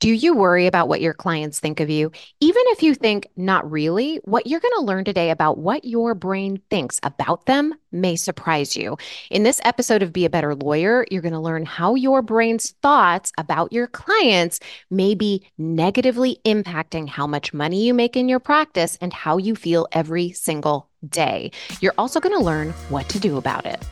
Do you worry about what your clients think of you? Even if you think not really, what you're going to learn today about what your brain thinks about them may surprise you. In this episode of Be a Better Lawyer, you're going to learn how your brain's thoughts about your clients may be negatively impacting how much money you make in your practice and how you feel every single day. You're also going to learn what to do about it.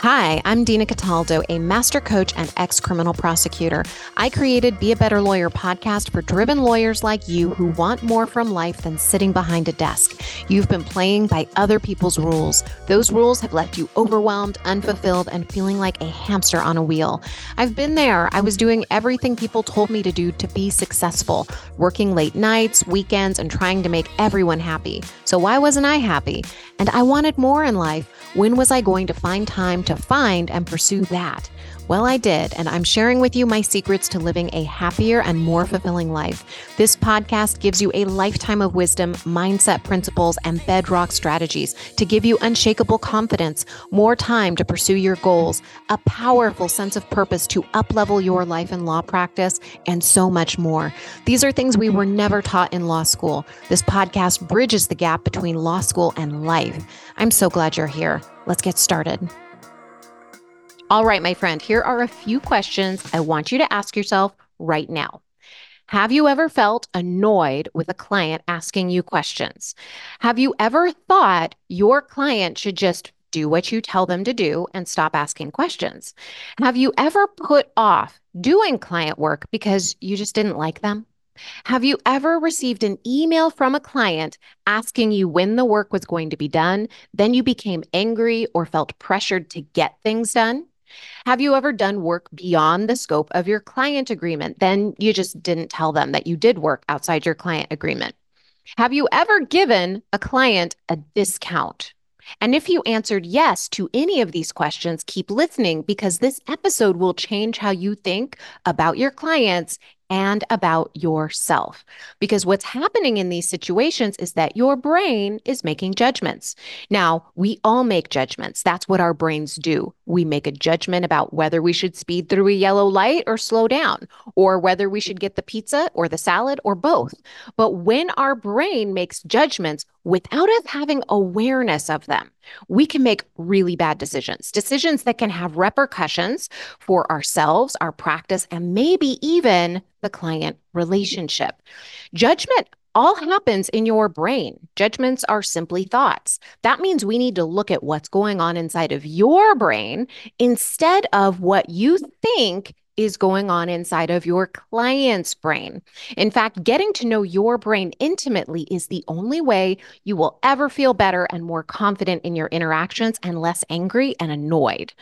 Hi, I'm Dina Cataldo, a master coach and ex criminal prosecutor. I created Be a Better Lawyer podcast for driven lawyers like you who want more from life than sitting behind a desk. You've been playing by other people's rules. Those rules have left you overwhelmed, unfulfilled, and feeling like a hamster on a wheel. I've been there. I was doing everything people told me to do to be successful, working late nights, weekends, and trying to make everyone happy. So why wasn't I happy? And I wanted more in life. When was I going to find time to find and pursue that? Well, I did, and I'm sharing with you my secrets to living a happier and more fulfilling life. This podcast gives you a lifetime of wisdom, mindset principles, and bedrock strategies to give you unshakable confidence, more time to pursue your goals, a powerful sense of purpose to uplevel your life and law practice, and so much more. These are things we were never taught in law school. This podcast bridges the gap between law school and life. I'm so glad you're here. Let's get started. All right, my friend, here are a few questions I want you to ask yourself right now. Have you ever felt annoyed with a client asking you questions? Have you ever thought your client should just do what you tell them to do and stop asking questions? Hmm. Have you ever put off doing client work because you just didn't like them? Have you ever received an email from a client asking you when the work was going to be done? Then you became angry or felt pressured to get things done? Have you ever done work beyond the scope of your client agreement? Then you just didn't tell them that you did work outside your client agreement. Have you ever given a client a discount? And if you answered yes to any of these questions, keep listening because this episode will change how you think about your clients and about yourself. Because what's happening in these situations is that your brain is making judgments. Now, we all make judgments. That's what our brains do. We make a judgment about whether we should speed through a yellow light or slow down, or whether we should get the pizza or the salad or both. But when our brain makes judgments without us having awareness of them, we can make really bad decisions, decisions that can have repercussions for ourselves, our practice, and maybe even the client relationship. Judgment all happens in your brain. Judgments are simply thoughts. That means we need to look at what's going on inside of your brain instead of what you think is going on inside of your client's brain. In fact, getting to know your brain intimately is the only way you will ever feel better and more confident in your interactions and less angry and annoyed.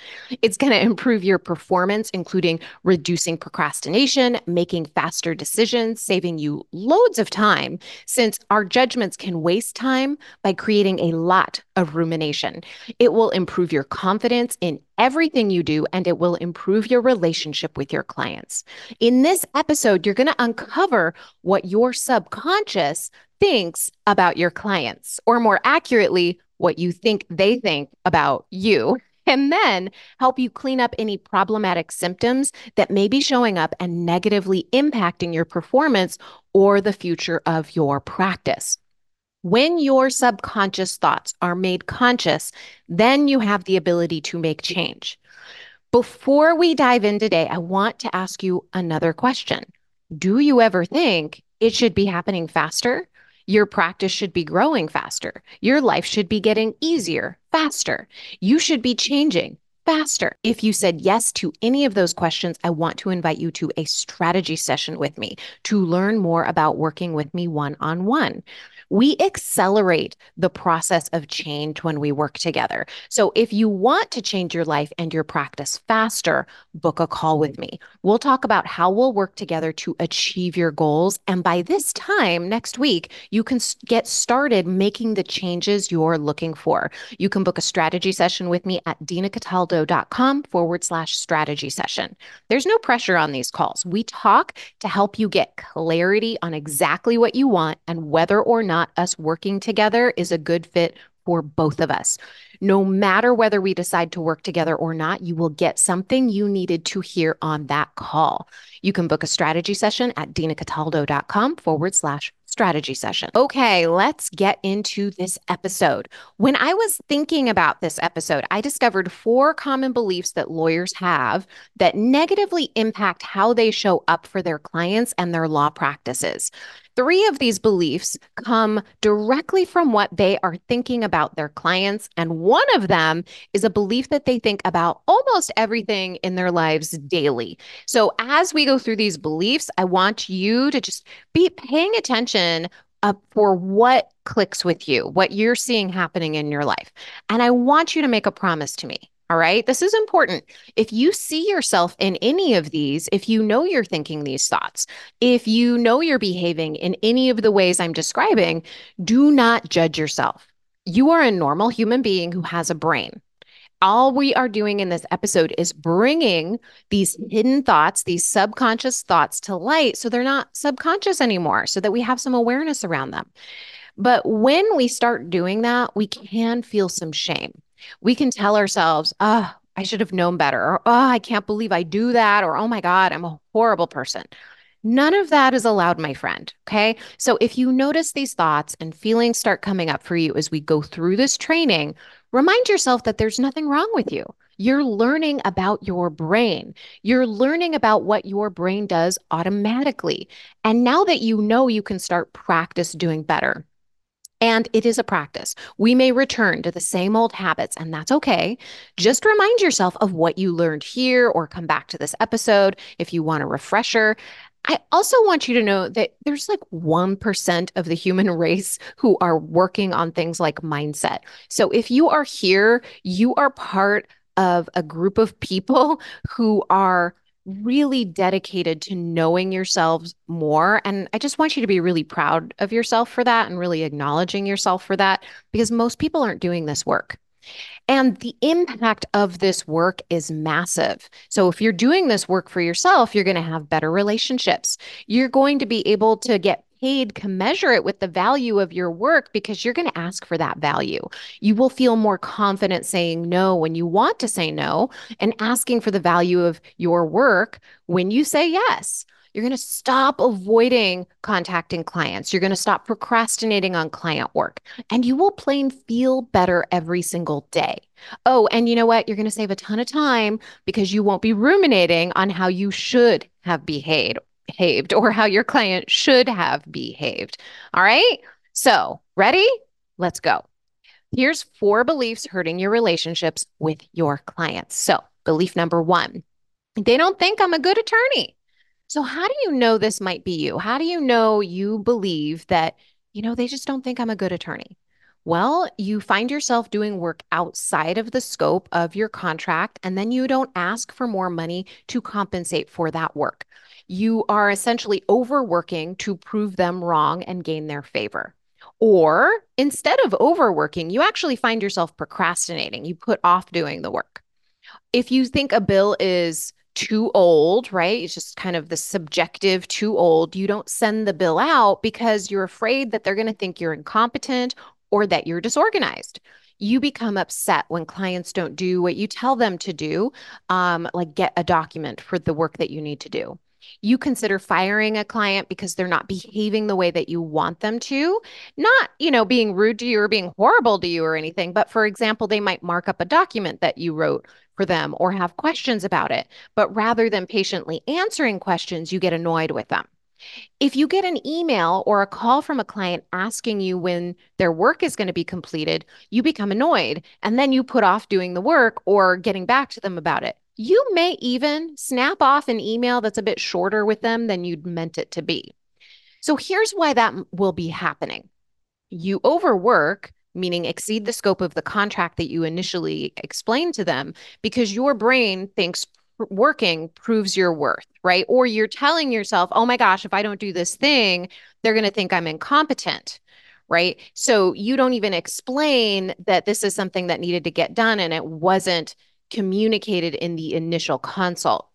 It's going to improve your performance, including reducing procrastination, making faster decisions, saving you loads of time, since our judgments can waste time by creating a lot of rumination. It will improve your confidence in everything you do, and it will improve your relationship with your clients. In this episode, you're going to uncover what your subconscious thinks about your clients, or more accurately, what you think they think about you. And then help you clean up any problematic symptoms that may be showing up and negatively impacting your performance or the future of your practice. When your subconscious thoughts are made conscious, then you have the ability to make change. Before we dive in today, I want to ask you another question. Do you ever think it should be happening faster? Your practice should be growing faster. Your life should be getting easier, faster. You should be changing faster. If you said yes to any of those questions, I want to invite you to a strategy session with me to learn more about working with me one on one we accelerate the process of change when we work together. So if you want to change your life and your practice faster, book a call with me. We'll talk about how we'll work together to achieve your goals. And by this time next week, you can get started making the changes you're looking for. You can book a strategy session with me at dinacataldo.com forward slash strategy session. There's no pressure on these calls. We talk to help you get clarity on exactly what you want and whether or not not us working together is a good fit for both of us. No matter whether we decide to work together or not, you will get something you needed to hear on that call. You can book a strategy session at dinacataldo.com forward slash strategy session. Okay, let's get into this episode. When I was thinking about this episode, I discovered four common beliefs that lawyers have that negatively impact how they show up for their clients and their law practices. Three of these beliefs come directly from what they are thinking about their clients. And one of them is a belief that they think about almost everything in their lives daily. So, as we go through these beliefs, I want you to just be paying attention for what clicks with you, what you're seeing happening in your life. And I want you to make a promise to me. All right. This is important. If you see yourself in any of these, if you know you're thinking these thoughts, if you know you're behaving in any of the ways I'm describing, do not judge yourself. You are a normal human being who has a brain. All we are doing in this episode is bringing these hidden thoughts, these subconscious thoughts to light so they're not subconscious anymore, so that we have some awareness around them. But when we start doing that, we can feel some shame we can tell ourselves, oh, I should have known better, or oh, I can't believe I do that, or oh my God, I'm a horrible person. None of that is allowed, my friend. Okay. So if you notice these thoughts and feelings start coming up for you as we go through this training, remind yourself that there's nothing wrong with you. You're learning about your brain. You're learning about what your brain does automatically. And now that you know, you can start practice doing better. And it is a practice. We may return to the same old habits, and that's okay. Just remind yourself of what you learned here or come back to this episode if you want a refresher. I also want you to know that there's like 1% of the human race who are working on things like mindset. So if you are here, you are part of a group of people who are really dedicated to knowing yourselves more. And I just want you to be really proud of yourself for that and really acknowledging yourself for that because most people aren't doing this work. And the impact of this work is massive. So, if you're doing this work for yourself, you're going to have better relationships. You're going to be able to get paid commensurate with the value of your work because you're going to ask for that value. You will feel more confident saying no when you want to say no and asking for the value of your work when you say yes. You're going to stop avoiding contacting clients. You're going to stop procrastinating on client work, and you will plain feel better every single day. Oh, and you know what? You're going to save a ton of time because you won't be ruminating on how you should have behaved behaved or how your client should have behaved. All right. So, ready? Let's go. Here's four beliefs hurting your relationships with your clients. So, belief number one they don't think I'm a good attorney. So, how do you know this might be you? How do you know you believe that, you know, they just don't think I'm a good attorney? Well, you find yourself doing work outside of the scope of your contract, and then you don't ask for more money to compensate for that work you are essentially overworking to prove them wrong and gain their favor. Or instead of overworking, you actually find yourself procrastinating. You put off doing the work. If you think a bill is too old, right? It's just kind of the subjective too old. You don't send the bill out because you're afraid that they're going to think you're incompetent or that you're disorganized. You become upset when clients don't do what you tell them to do, um, like get a document for the work that you need to do you consider firing a client because they're not behaving the way that you want them to not you know being rude to you or being horrible to you or anything but for example they might mark up a document that you wrote for them or have questions about it but rather than patiently answering questions you get annoyed with them if you get an email or a call from a client asking you when their work is going to be completed, you become annoyed and then you put off doing the work or getting back to them about it. You may even snap off an email that's a bit shorter with them than you'd meant it to be. So here's why that will be happening. You overwork, meaning exceed the scope of the contract that you initially explained to them, because your brain thinks working proves your worth, right? Or you're telling yourself, oh my gosh, if I don't do this thing, they're going to think I'm incompetent right? So you don't even explain that this is something that needed to get done and it wasn't communicated in the initial consult.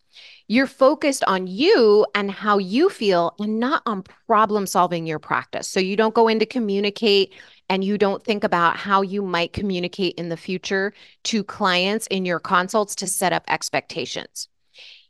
You're focused on you and how you feel and not on problem solving your practice. So you don't go in to communicate and you don't think about how you might communicate in the future to clients in your consults to set up expectations.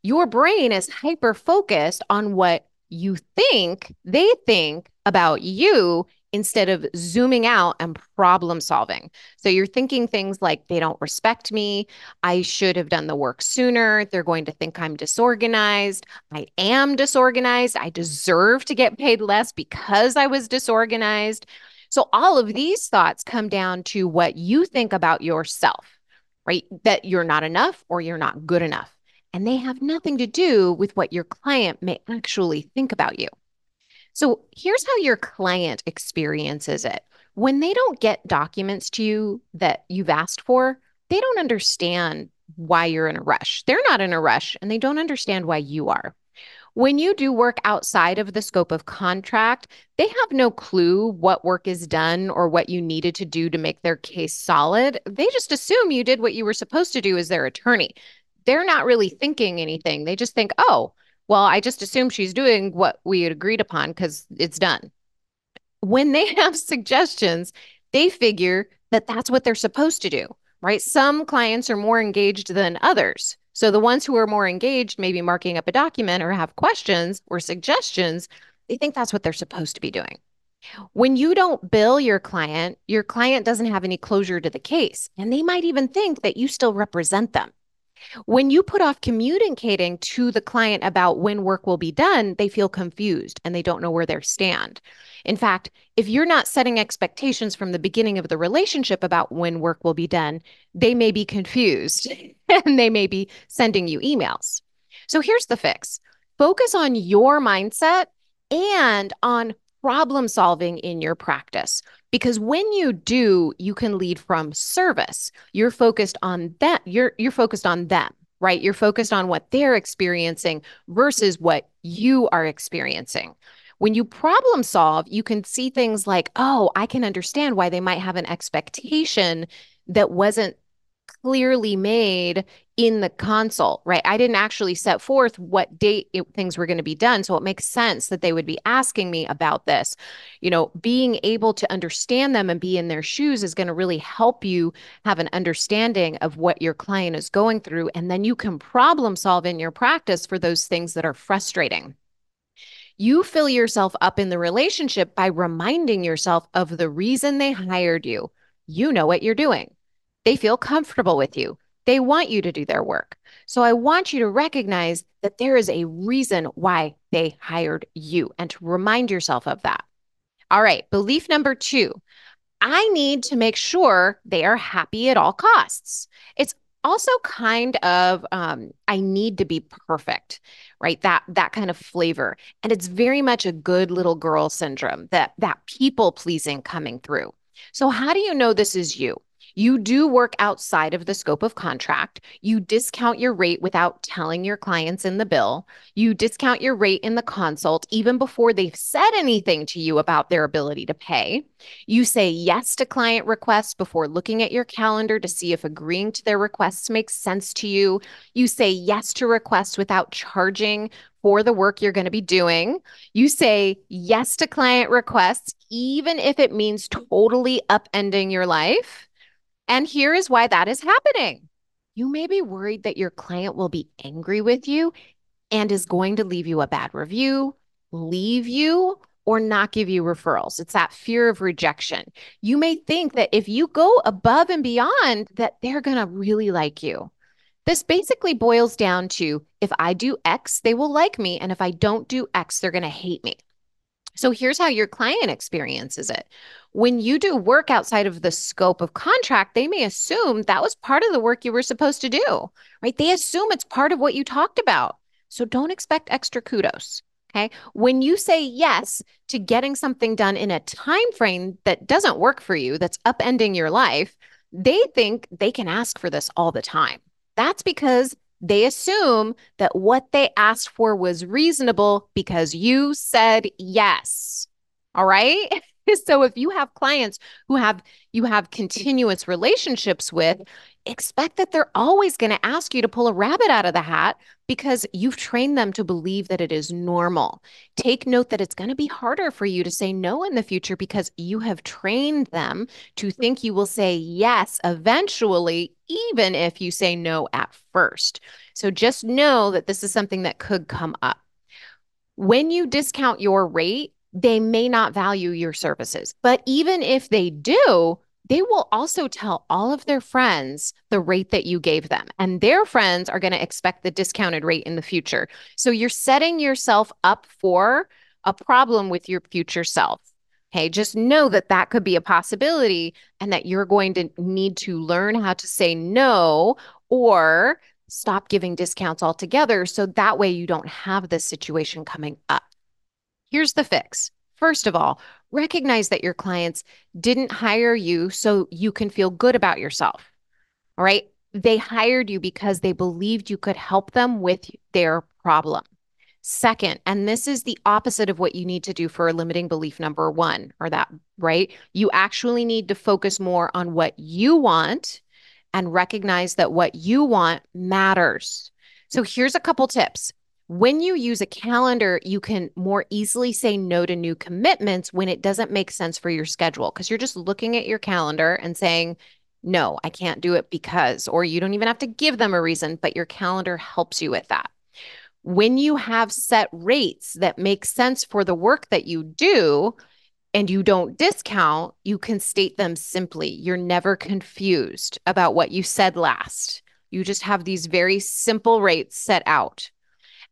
Your brain is hyper focused on what you think they think about you instead of zooming out and problem solving. So you're thinking things like, they don't respect me. I should have done the work sooner. They're going to think I'm disorganized. I am disorganized. I deserve to get paid less because I was disorganized. So all of these thoughts come down to what you think about yourself, right? That you're not enough or you're not good enough. And they have nothing to do with what your client may actually think about you. So here's how your client experiences it. When they don't get documents to you that you've asked for, they don't understand why you're in a rush. They're not in a rush and they don't understand why you are. When you do work outside of the scope of contract, they have no clue what work is done or what you needed to do to make their case solid. They just assume you did what you were supposed to do as their attorney. They're not really thinking anything. They just think, oh, well, I just assume she's doing what we had agreed upon because it's done. When they have suggestions, they figure that that's what they're supposed to do, right? Some clients are more engaged than others. So the ones who are more engaged, maybe marking up a document or have questions or suggestions, they think that's what they're supposed to be doing. When you don't bill your client, your client doesn't have any closure to the case, and they might even think that you still represent them. When you put off communicating to the client about when work will be done, they feel confused and they don't know where they stand. In fact, if you're not setting expectations from the beginning of the relationship about when work will be done, they may be confused and they may be sending you emails. So here's the fix focus on your mindset and on problem solving in your practice. Because when you do, you can lead from service. You're focused on that. You're you're focused on them, right? You're focused on what they're experiencing versus what you are experiencing. When you problem solve, you can see things like, oh, I can understand why they might have an expectation that wasn't clearly made in the consult, right? I didn't actually set forth what date it, things were going to be done. So it makes sense that they would be asking me about this. You know, being able to understand them and be in their shoes is going to really help you have an understanding of what your client is going through. And then you can problem solve in your practice for those things that are frustrating. You fill yourself up in the relationship by reminding yourself of the reason they hired you. You know what you're doing. They feel comfortable with you. They want you to do their work. So I want you to recognize that there is a reason why they hired you and to remind yourself of that. All right, belief number two I need to make sure they are happy at all costs. It's also kind of um, I need to be perfect, right? That that kind of flavor, and it's very much a good little girl syndrome that that people pleasing coming through. So how do you know this is you? You do work outside of the scope of contract. You discount your rate without telling your clients in the bill. You discount your rate in the consult even before they've said anything to you about their ability to pay. You say yes to client requests before looking at your calendar to see if agreeing to their requests makes sense to you. You say yes to requests without charging for the work you're going to be doing. You say yes to client requests, even if it means totally upending your life. And here is why that is happening. You may be worried that your client will be angry with you and is going to leave you a bad review, leave you, or not give you referrals. It's that fear of rejection. You may think that if you go above and beyond that they're going to really like you. This basically boils down to if I do X, they will like me. And if I don't do X, they're going to hate me. So here's how your client experiences it. When you do work outside of the scope of contract, they may assume that was part of the work you were supposed to do, right? They assume it's part of what you talked about. So don't expect extra kudos. Okay. When you say yes to getting something done in a time frame that doesn't work for you, that's upending your life, they think they can ask for this all the time. That's because they assume that what they asked for was reasonable because you said yes. All right. so if you have clients who have you have continuous relationships with expect that they're always going to ask you to pull a rabbit out of the hat because you've trained them to believe that it is normal. Take note that it's going to be harder for you to say no in the future because you have trained them to think you will say yes eventually, even if you say no at first. So just know that this is something that could come up. When you discount your rate, they may not value your services. But even if they do, they will also tell all of their friends the rate that you gave them. And their friends are going to expect the discounted rate in the future. So you're setting yourself up for a problem with your future self. Okay, just know that that could be a possibility and that you're going to need to learn how to say no or stop giving discounts altogether. So that way you don't have this situation coming up. Here's the fix. First of all, recognize that your clients didn't hire you so you can feel good about yourself. All right. They hired you because they believed you could help them with their problem. Second, and this is the opposite of what you need to do for a limiting belief number one, or that, right? You actually need to focus more on what you want and recognize that what you want matters. So here's a couple tips. When you use a calendar, you can more easily say no to new commitments when it doesn't make sense for your schedule because you're just looking at your calendar and saying, no, I can't do it because, or you don't even have to give them a reason, but your calendar helps you with that. When you have set rates that make sense for the work that you do, and you don't discount, you can state them simply. You're never confused about what you said last. You just have these very simple rates set out.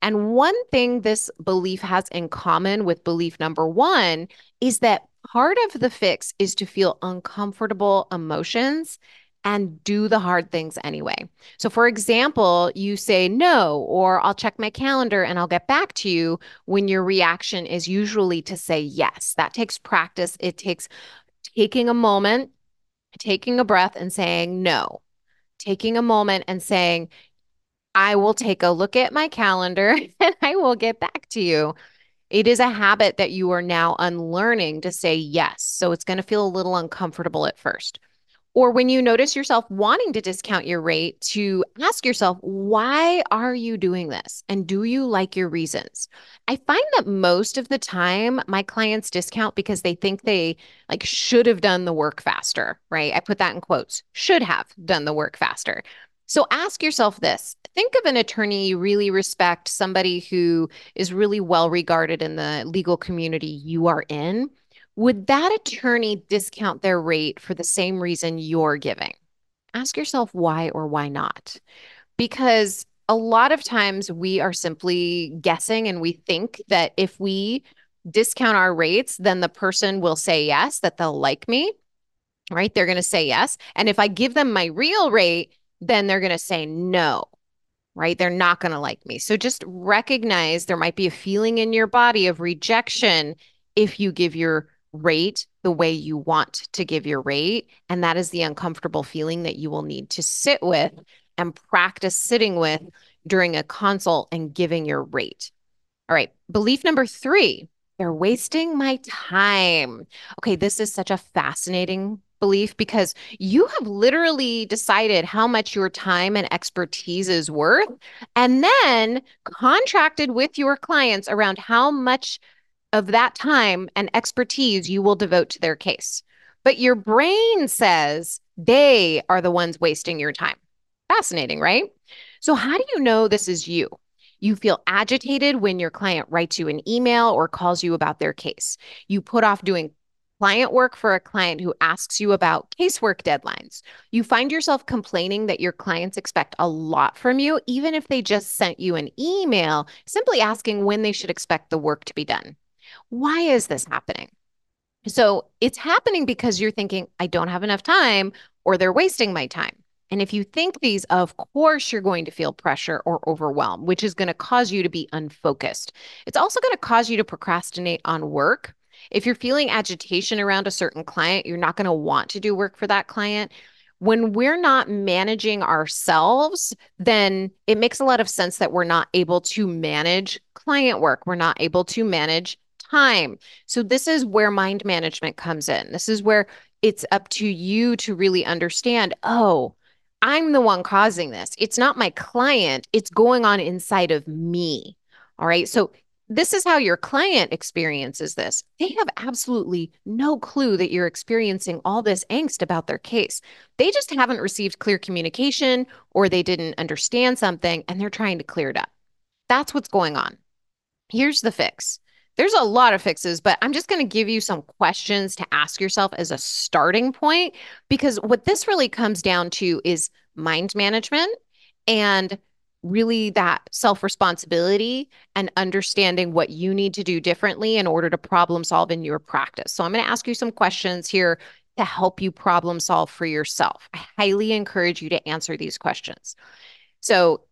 And one thing this belief has in common with belief number one is that part of the fix is to feel uncomfortable emotions and do the hard things anyway. So, for example, you say no, or I'll check my calendar and I'll get back to you when your reaction is usually to say yes. That takes practice. It takes taking a moment, taking a breath, and saying no. Taking a moment and saying, I will take a look at my calendar and I will get back to you. It is a habit that you are now unlearning to say yes. So it's going to feel a little uncomfortable at first. Or when you notice yourself wanting to discount your rate, to ask yourself, why are you doing this? And do you like your reasons? I find that most of the time my clients discount because they think they like should have done the work faster, right? I put that in quotes, should have done the work faster. So ask yourself this think of an attorney you really respect, somebody who is really well regarded in the legal community you are in. Would that attorney discount their rate for the same reason you're giving? Ask yourself why or why not. Because a lot of times we are simply guessing and we think that if we discount our rates, then the person will say yes, that they'll like me, right? They're going to say yes. And if I give them my real rate, then they're going to say no, right? They're not going to like me. So just recognize there might be a feeling in your body of rejection if you give your rate the way you want to give your rate. And that is the uncomfortable feeling that you will need to sit with and practice sitting with during a consult and giving your rate. All right. Belief number three they're wasting my time. Okay. This is such a fascinating belief because you have literally decided how much your time and expertise is worth and then contracted with your clients around how much of that time and expertise you will devote to their case. But your brain says they are the ones wasting your time. Fascinating, right? So, how do you know this is you? You feel agitated when your client writes you an email or calls you about their case. You put off doing client work for a client who asks you about casework deadlines. You find yourself complaining that your clients expect a lot from you, even if they just sent you an email simply asking when they should expect the work to be done. Why is this happening? So it's happening because you're thinking, I don't have enough time, or they're wasting my time. And if you think these, of course, you're going to feel pressure or overwhelm, which is going to cause you to be unfocused. It's also going to cause you to procrastinate on work if you're feeling agitation around a certain client, you're not going to want to do work for that client. When we're not managing ourselves, then it makes a lot of sense that we're not able to manage client work. We're not able to manage time. So, this is where mind management comes in. This is where it's up to you to really understand oh, I'm the one causing this. It's not my client, it's going on inside of me. All right. So, this is how your client experiences this. They have absolutely no clue that you're experiencing all this angst about their case. They just haven't received clear communication or they didn't understand something and they're trying to clear it up. That's what's going on. Here's the fix. There's a lot of fixes, but I'm just going to give you some questions to ask yourself as a starting point because what this really comes down to is mind management and really that self responsibility and understanding what you need to do differently in order to problem solve in your practice. So, I'm going to ask you some questions here to help you problem solve for yourself. I highly encourage you to answer these questions. So,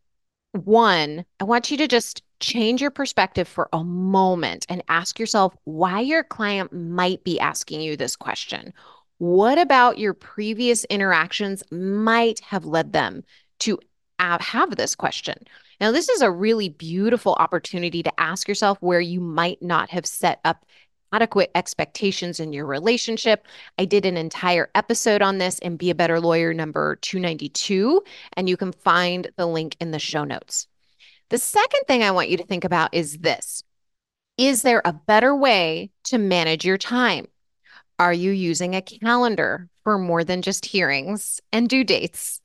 one, I want you to just change your perspective for a moment and ask yourself why your client might be asking you this question. What about your previous interactions might have led them to have this question. Now, this is a really beautiful opportunity to ask yourself where you might not have set up adequate expectations in your relationship. I did an entire episode on this in Be a Better Lawyer number 292, and you can find the link in the show notes. The second thing I want you to think about is this Is there a better way to manage your time? Are you using a calendar for more than just hearings and due dates?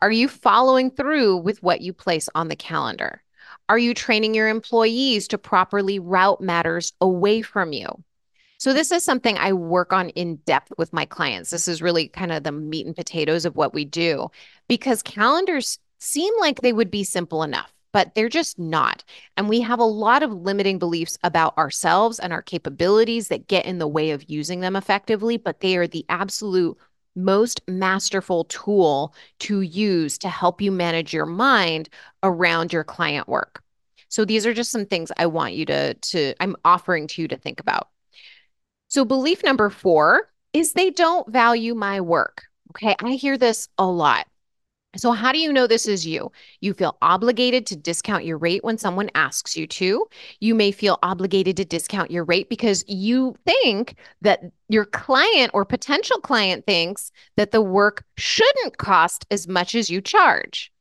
Are you following through with what you place on the calendar? Are you training your employees to properly route matters away from you? So, this is something I work on in depth with my clients. This is really kind of the meat and potatoes of what we do because calendars seem like they would be simple enough but they're just not. And we have a lot of limiting beliefs about ourselves and our capabilities that get in the way of using them effectively, but they are the absolute most masterful tool to use to help you manage your mind around your client work. So these are just some things I want you to to I'm offering to you to think about. So belief number 4 is they don't value my work. Okay, I hear this a lot. So, how do you know this is you? You feel obligated to discount your rate when someone asks you to. You may feel obligated to discount your rate because you think that your client or potential client thinks that the work shouldn't cost as much as you charge.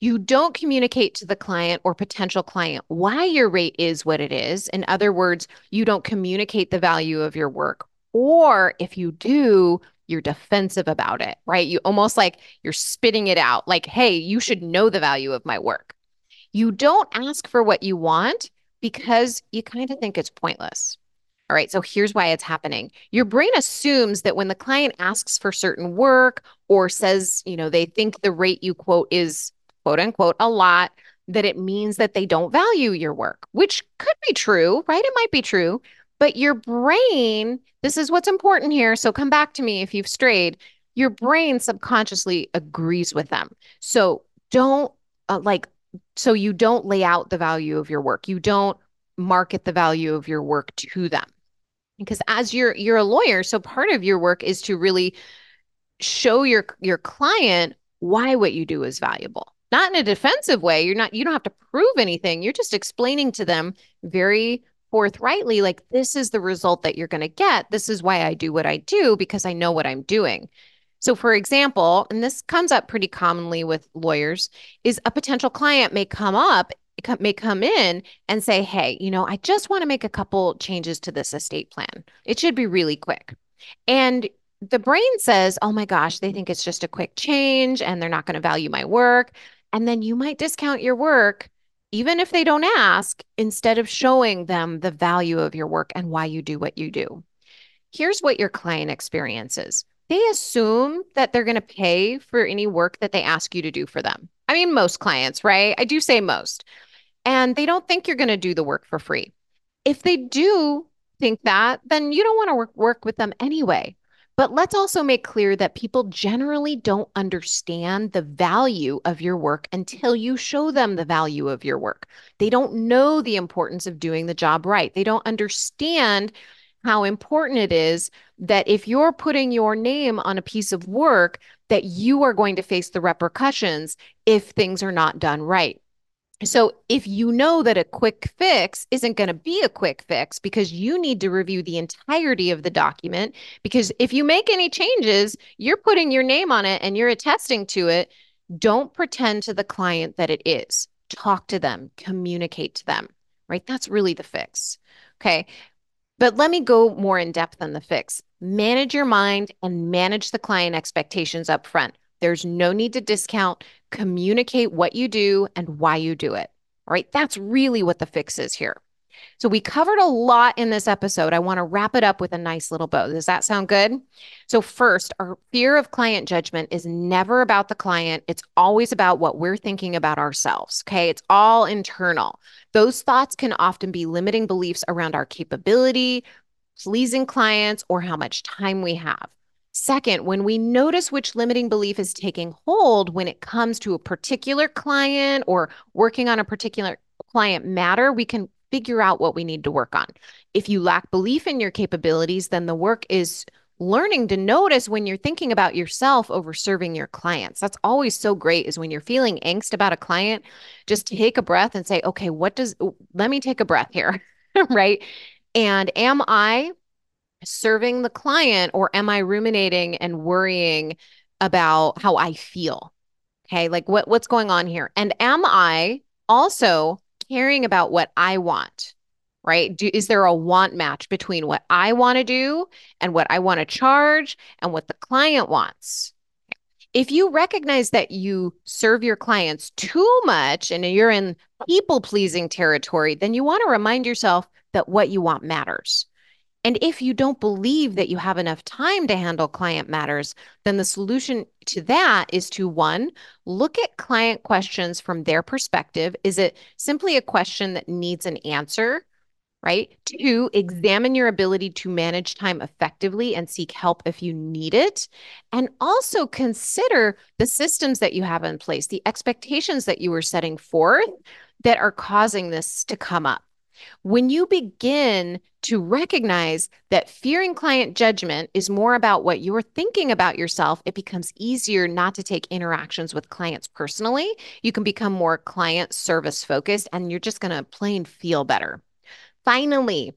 You don't communicate to the client or potential client why your rate is what it is. In other words, you don't communicate the value of your work. Or if you do, you're defensive about it, right? You almost like you're spitting it out like, hey, you should know the value of my work. You don't ask for what you want because you kind of think it's pointless. All right, so here's why it's happening. Your brain assumes that when the client asks for certain work or says, you know, they think the rate you quote is quote unquote a lot, that it means that they don't value your work, which could be true, right? It might be true. But your brain, this is what's important here. So come back to me if you've strayed. Your brain subconsciously agrees with them. So don't uh, like, so you don't lay out the value of your work. You don't market the value of your work to them. Because as you're you're a lawyer, so part of your work is to really show your your client why what you do is valuable not in a defensive way you're not you don't have to prove anything you're just explaining to them very forthrightly like this is the result that you're going to get. This is why i do what i do because i know what i'm doing. So for example and this comes up pretty commonly with lawyers is a potential client may come up may come in and say hey you know i just want to make a couple changes to this estate plan. It should be really quick. And the brain says oh my gosh they think it's just a quick change and they're not going to value my work. And then you might discount your work even if they don't ask, instead of showing them the value of your work and why you do what you do. Here's what your client experiences they assume that they're going to pay for any work that they ask you to do for them. I mean, most clients, right? I do say most. And they don't think you're going to do the work for free. If they do think that, then you don't want to work, work with them anyway. But let's also make clear that people generally don't understand the value of your work until you show them the value of your work. They don't know the importance of doing the job right. They don't understand how important it is that if you're putting your name on a piece of work that you are going to face the repercussions if things are not done right. So, if you know that a quick fix isn't going to be a quick fix because you need to review the entirety of the document, because if you make any changes, you're putting your name on it and you're attesting to it. Don't pretend to the client that it is. Talk to them, communicate to them, right? That's really the fix. Okay. But let me go more in depth on the fix. Manage your mind and manage the client expectations up front. There's no need to discount. Communicate what you do and why you do it. All right. That's really what the fix is here. So we covered a lot in this episode. I want to wrap it up with a nice little bow. Does that sound good? So, first, our fear of client judgment is never about the client. It's always about what we're thinking about ourselves. Okay. It's all internal. Those thoughts can often be limiting beliefs around our capability, pleasing clients, or how much time we have. Second, when we notice which limiting belief is taking hold when it comes to a particular client or working on a particular client matter, we can figure out what we need to work on. If you lack belief in your capabilities, then the work is learning to notice when you're thinking about yourself over serving your clients. That's always so great is when you're feeling angst about a client, just take a breath and say, okay, what does, let me take a breath here, right? And am I serving the client or am I ruminating and worrying about how I feel? Okay, like what what's going on here? And am I also caring about what I want? Right? Do, is there a want match between what I want to do and what I want to charge and what the client wants? If you recognize that you serve your clients too much and you're in people pleasing territory, then you want to remind yourself that what you want matters. And if you don't believe that you have enough time to handle client matters, then the solution to that is to one, look at client questions from their perspective. Is it simply a question that needs an answer? Right. Two, examine your ability to manage time effectively and seek help if you need it. And also consider the systems that you have in place, the expectations that you were setting forth that are causing this to come up. When you begin to recognize that fearing client judgment is more about what you're thinking about yourself, it becomes easier not to take interactions with clients personally. You can become more client service focused and you're just going to plain feel better. Finally,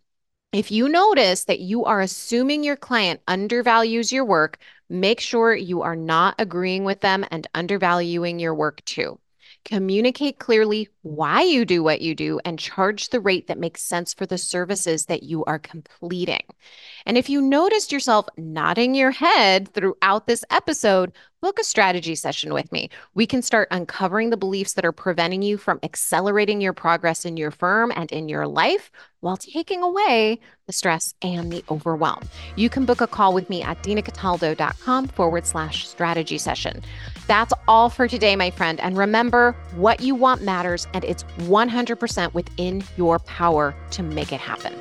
if you notice that you are assuming your client undervalues your work, make sure you are not agreeing with them and undervaluing your work too. Communicate clearly why you do what you do and charge the rate that makes sense for the services that you are completing. And if you noticed yourself nodding your head throughout this episode, book a strategy session with me. We can start uncovering the beliefs that are preventing you from accelerating your progress in your firm and in your life while taking away the stress and the overwhelm. You can book a call with me at dinacataldo.com forward slash strategy session. That's all for today, my friend. And remember, what you want matters, and it's 100% within your power to make it happen.